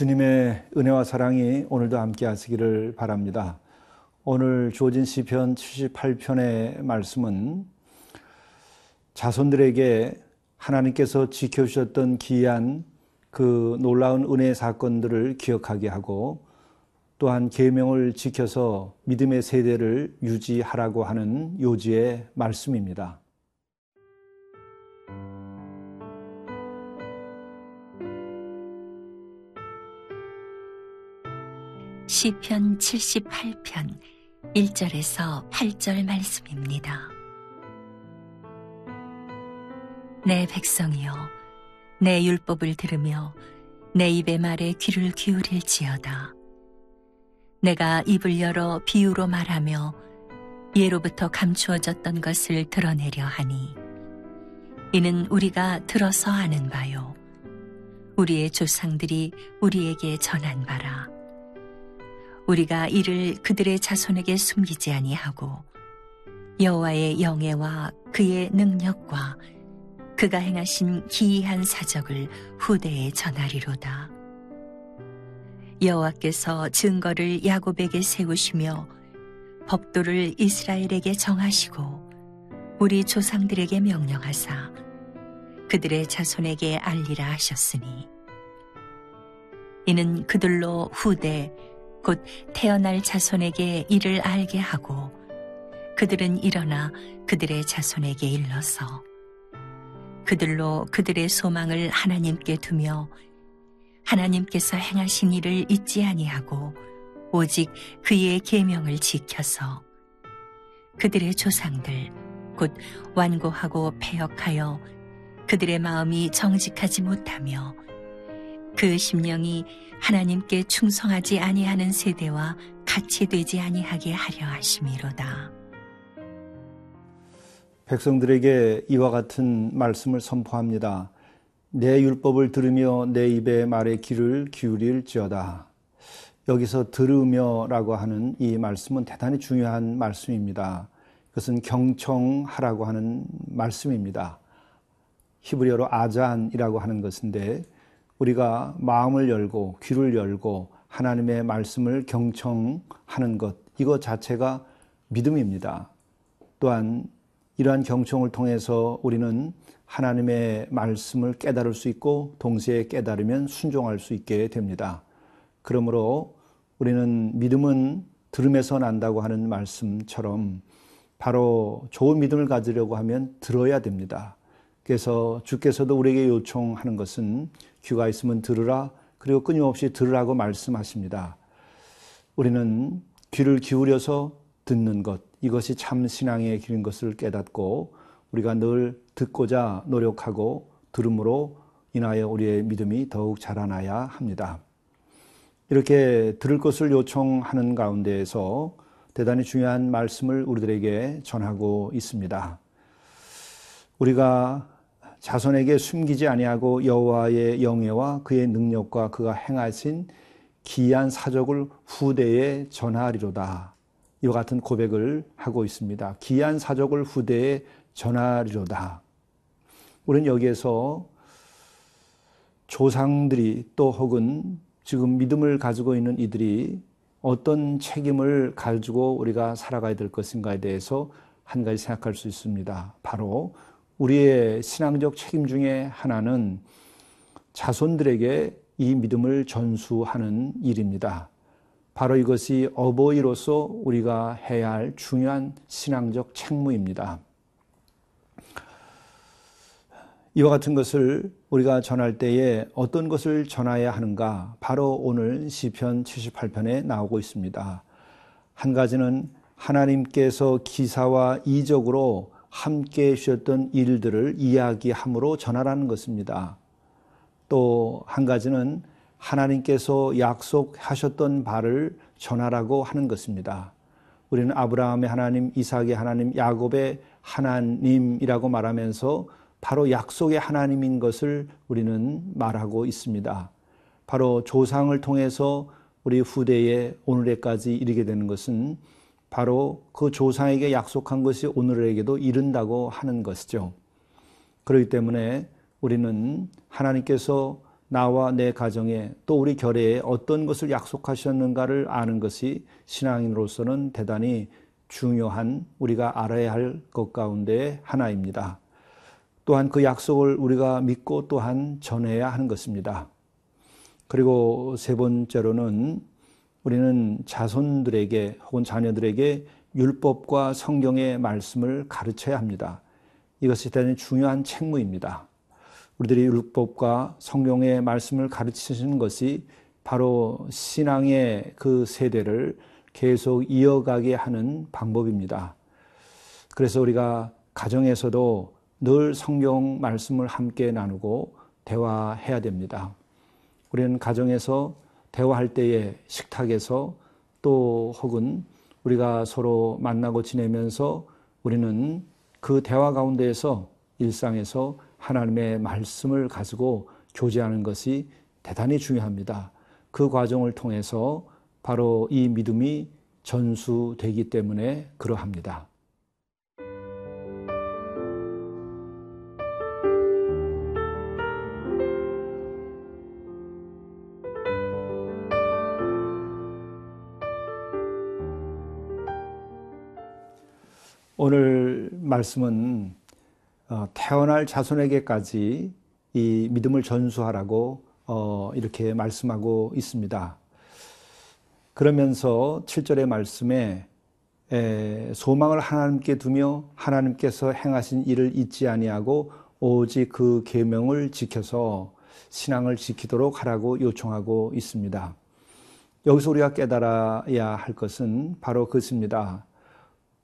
주님의 은혜와 사랑이 오늘도 함께 하시기를 바랍니다. 오늘 주어진 시편 78편의 말씀은 자손들에게 하나님께서 지켜주셨던 기이한 그 놀라운 은혜 사건들을 기억하게 하고 또한 계명을 지켜서 믿음의 세대를 유지하라고 하는 요지의 말씀입니다. 시편 78편 1절에서 8절 말씀입니다. 내 백성이여 내 율법을 들으며 내 입의 말에 귀를 기울일지어다. 내가 입을 열어 비유로 말하며 예로부터 감추어졌던 것을 드러내려 하니 이는 우리가 들어서 아는 바요 우리의 조상들이 우리에게 전한 바라 우리가 이를 그들의 자손에게 숨기지 아니하고 여호와의 영예와 그의 능력과 그가 행하신 기이한 사적을 후대에 전하리로다. 여호와께서 증거를 야곱에게 세우시며 법도를 이스라엘에게 정하시고 우리 조상들에게 명령하사 그들의 자손에게 알리라 하셨으니 이는 그들로 후대 곧 태어날 자손에게 이를 알게 하고 그들은 일어나 그들의 자손에게 일러서 그들로 그들의 소망을 하나님께 두며 하나님께서 행하신 일을 잊지 아니하고 오직 그의 계명을 지켜서 그들의 조상들 곧 완고하고 폐역하여 그들의 마음이 정직하지 못하며 그 심령이 하나님께 충성하지 아니하는 세대와 같이 되지 아니하게 하려 하심이로다. 백성들에게 이와 같은 말씀을 선포합니다. 내 율법을 들으며 내 입의 말에 귀를 기울일지어다. 여기서 들으며라고 하는 이 말씀은 대단히 중요한 말씀입니다. 그것은 경청하라고 하는 말씀입니다. 히브리어로 아잔이라고 하는 것인데 우리가 마음을 열고 귀를 열고 하나님의 말씀을 경청하는 것, 이것 자체가 믿음입니다. 또한 이러한 경청을 통해서 우리는 하나님의 말씀을 깨달을 수 있고 동시에 깨달으면 순종할 수 있게 됩니다. 그러므로 우리는 믿음은 들음에서 난다고 하는 말씀처럼 바로 좋은 믿음을 가지려고 하면 들어야 됩니다. 그래서 주께서도 우리에게 요청하는 것은 귀가 있으면 들으라 그리고 끊임없이 들으라고 말씀하십니다. 우리는 귀를 기울여서 듣는 것 이것이 참 신앙의 길인 것을 깨닫고 우리가 늘 듣고자 노력하고 들음으로 인하여 우리의 믿음이 더욱 자라나야 합니다. 이렇게 들을 것을 요청하는 가운데에서 대단히 중요한 말씀을 우리들에게 전하고 있습니다. 우리가 자손에게 숨기지 아니하고 여호와의 영예와 그의 능력과 그가 행하신 기이한 사적을 후대에 전하리로다. 이와 같은 고백을 하고 있습니다. 기이한 사적을 후대에 전하리로다. 우리는 여기에서 조상들이 또 혹은 지금 믿음을 가지고 있는 이들이 어떤 책임을 가지고 우리가 살아가야 될 것인가에 대해서 한 가지 생각할 수 있습니다. 바로 우리의 신앙적 책임 중에 하나는 자손들에게 이 믿음을 전수하는 일입니다. 바로 이것이 어버이로서 우리가 해야 할 중요한 신앙적 책무입니다. 이와 같은 것을 우리가 전할 때에 어떤 것을 전해야 하는가? 바로 오늘 시편 78편에 나오고 있습니다. 한 가지는 하나님께서 기사와 이적으로 함께 해주셨던 일들을 이야기함으로 전하라는 것입니다. 또 한 가지는 하나님께서 약속하셨던 바를 전하라고 하는 것입니다. 우리는 아브라함의 하나님, 이삭의 하나님, 야곱의 하나님이라고 말하면서 바로 약속의 하나님인 것을 우리는 말하고 있습니다. 바로 조상을 통해서 우리 후대에 오늘에까지 이르게 되는 것은 바로 그 조상에게 약속한 것이 오늘에게도 이른다고 하는 것이죠. 그렇기 때문에 우리는 하나님께서 나와 내 가정에 또 우리 결례에 어떤 것을 약속하셨는가를 아는 것이 신앙인으로서는 대단히 중요한 우리가 알아야 할 것 가운데 하나입니다. 또한 그 약속을 우리가 믿고 또한 전해야 하는 것입니다. 그리고 세 번째로는 우리는 자손들에게 혹은 자녀들에게 율법과 성경의 말씀을 가르쳐야 합니다. 이것이 대단히 중요한 책무입니다. 우리들이 율법과 성경의 말씀을 가르치시는 것이 바로 신앙의 그 세대를 계속 이어가게 하는 방법입니다. 그래서 우리가 가정에서도 늘 성경 말씀을 함께 나누고 대화해야 됩니다. 우리는 가정에서 대화할 때에 식탁에서 또 혹은 우리가 서로 만나고 지내면서 우리는 그 대화 가운데에서 일상에서 하나님의 말씀을 가지고 교제하는 것이 대단히 중요합니다. 그 과정을 통해서 바로 이 믿음이 전수되기 때문에 그러합니다. 오늘 말씀은 어, 태어날 자손에게까지 이 믿음을 전수하라고 어, 이렇게 말씀하고 있습니다. 그러면서 7절의 말씀에 소망을 하나님께 두며 하나님께서 행하신 일을 잊지 아니하고 오직 그 계명을 지켜서 신앙을 지키도록 하라고 요청하고 있습니다. 여기서 우리가 깨달아야 할 것은 바로 그것입니다.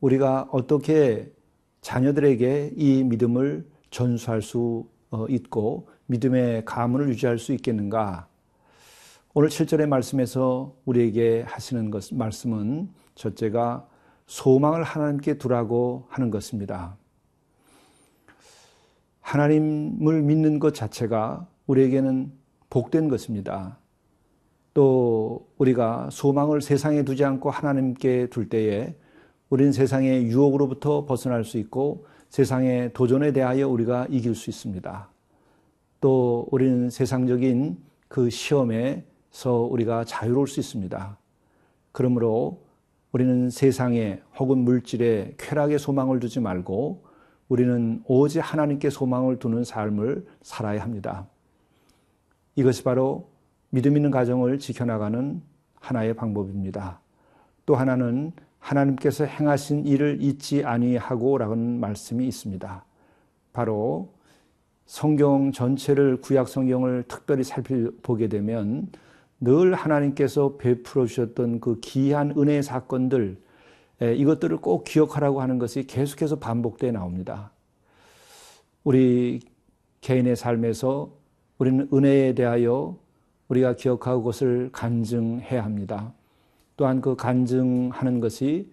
우리가 어떻게 자녀들에게 이 믿음을 전수할 수 어, 있고 믿음의 가문을 유지할 수 있겠는가? 오늘 7절의 말씀에서 우리에게 하시는 것, 말씀은 첫째가 소망을 하나님께 두라고 하는 것입니다. 하나님을 믿는 것 자체가 우리에게는 복된 것입니다. 또 우리가 소망을 세상에 두지 않고 하나님께 둘 때에 우리는 세상의 유혹으로부터 벗어날 수 있고 세상의 도전에 대하여 우리가 이길 수 있습니다. 또 우리는 세상적인 그 시험에서 우리가 자유로울 수 있습니다. 그러므로 우리는 세상에 혹은 물질에 쾌락의 소망을 두지 말고 우리는 오직 하나님께 소망을 두는 삶을 살아야 합니다. 이것이 바로 믿음 있는 가정을 지켜나가는 하나의 방법입니다. 또 하나는 하나님께서 행하신 일을 잊지 아니하고라는 말씀이 있습니다. 바로 성경 전체를 구약 성경을 특별히 살펴보게 되면 늘 하나님께서 베풀어 주셨던 그 귀한 은혜의 사건들 이것들을 꼭 기억하라고 하는 것이 계속해서 반복되어 나옵니다. 우리 개인의 삶에서 우리는 은혜에 대하여 우리가 기억하고 그것을 간증해야 합니다. 또한 그 간증하는 것이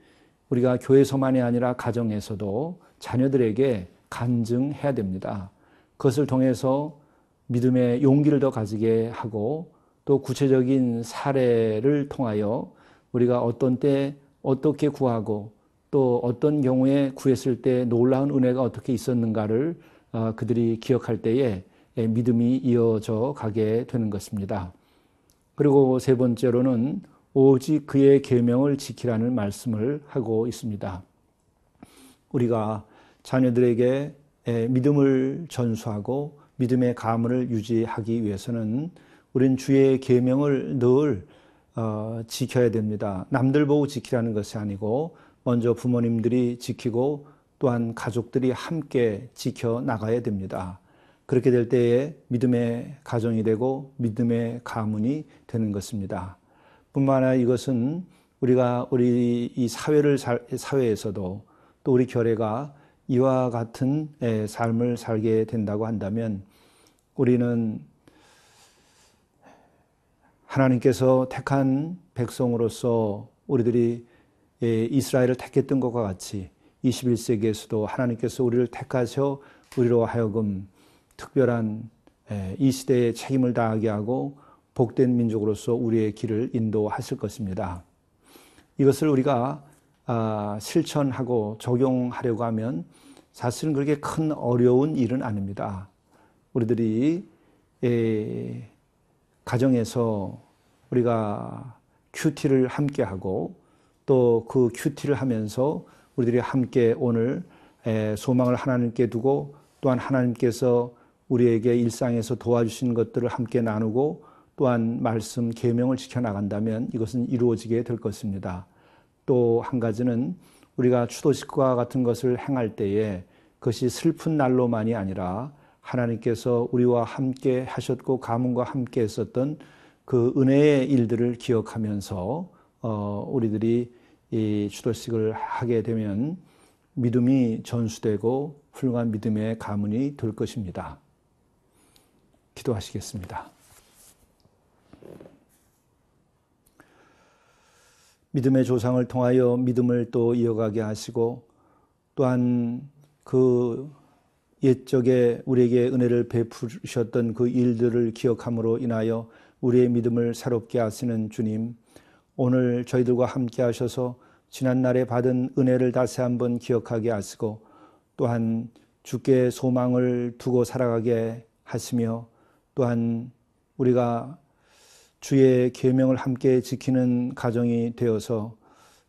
우리가 교회에서만이 아니라 가정에서도 자녀들에게 간증해야 됩니다. 그것을 통해서 믿음의 용기를 더 가지게 하고 또 구체적인 사례를 통하여 우리가 어떤 때 어떻게 구하고 또 어떤 경우에 구했을 때 놀라운 은혜가 어떻게 있었는가를 어, 그들이 기억할 때에 믿음이 이어져 가게 되는 것입니다. 그리고 세 번째로는 오직 그의 계명을 지키라는 말씀을 하고 있습니다. 우리가 자녀들에게 믿음을 전수하고 믿음의 가문을 유지하기 위해서는 우리는 주의 계명을 늘 어, 지켜야 됩니다. 남들 보고 지키라는 것이 아니고 먼저 부모님들이 지키고 또한 가족들이 함께 지켜 나가야 됩니다. 그렇게 될 때에 믿음의 가정이 되고 믿음의 가문이 되는 것입니다. 뿐만 아니라 이것은 우리가 우리 이 사회를 사회에서도 또 우리 교회가 이와 같은 삶을 살게 된다고 한다면 우리는 하나님께서 택한 백성으로서 우리들이 이스라엘을 택했던 것과 같이 21세기에서도 하나님께서 우리를 택하셔 우리로 하여금 특별한 이 시대에 책임을 다하게 하고 복된 민족으로서 우리의 길을 인도하실 것입니다. 이것을 우리가 아, 실천하고 적용하려고 하면 사실은 그렇게 큰 어려운 일은 아닙니다. 우리들이 가정에서 우리가 큐티를 함께 하고 또 그 큐티를 하면서 우리들이 함께 오늘 소망을 하나님께 두고 또한 하나님께서 우리에게 일상에서 도와주신 것들을 함께 나누고 또한 말씀 계명을 지켜 나간다면 이것은 이루어지게 될 것입니다. 또 한 가지는 우리가 추도식과 같은 것을 행할 때에 그것이 슬픈 날로만이 아니라 하나님께서 우리와 함께 하셨고 가문과 함께 했었던 그 은혜의 일들을 기억하면서 어, 우리들이 이 추도식을 하게 되면 믿음이 전수되고 훌륭한 믿음의 가문이 될 것입니다. 기도하시겠습니다. 믿음의 조상을 통하여 믿음을 또 이어가게 하시고 또한 그 옛적에 우리에게 은혜를 베푸셨던 그 일들을 기억함으로 인하여 우리의 믿음을 새롭게 하시는 주님, 오늘 저희들과 함께 하셔서 지난날에 받은 은혜를 다시 한번 기억하게 하시고 또한 주께 소망을 두고 살아가게 하시며 또한 우리가 주의 계명을 함께 지키는 가정이 되어서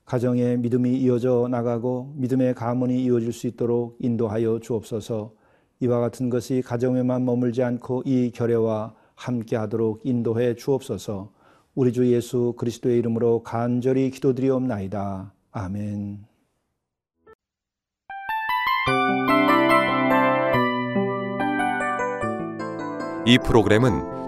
가정의 믿음이 이어져 나가고 믿음의 가문이 이어질 수 있도록 인도하여 주옵소서. 이와 같은 것이 가정에만 머물지 않고 이 결례와 함께 하도록 인도해 주옵소서. 우리 주 예수 그리스도의 이름으로 간절히 기도드리옵나이다. 아멘. 이 프로그램은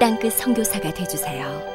땅끝 성교사가 되주세요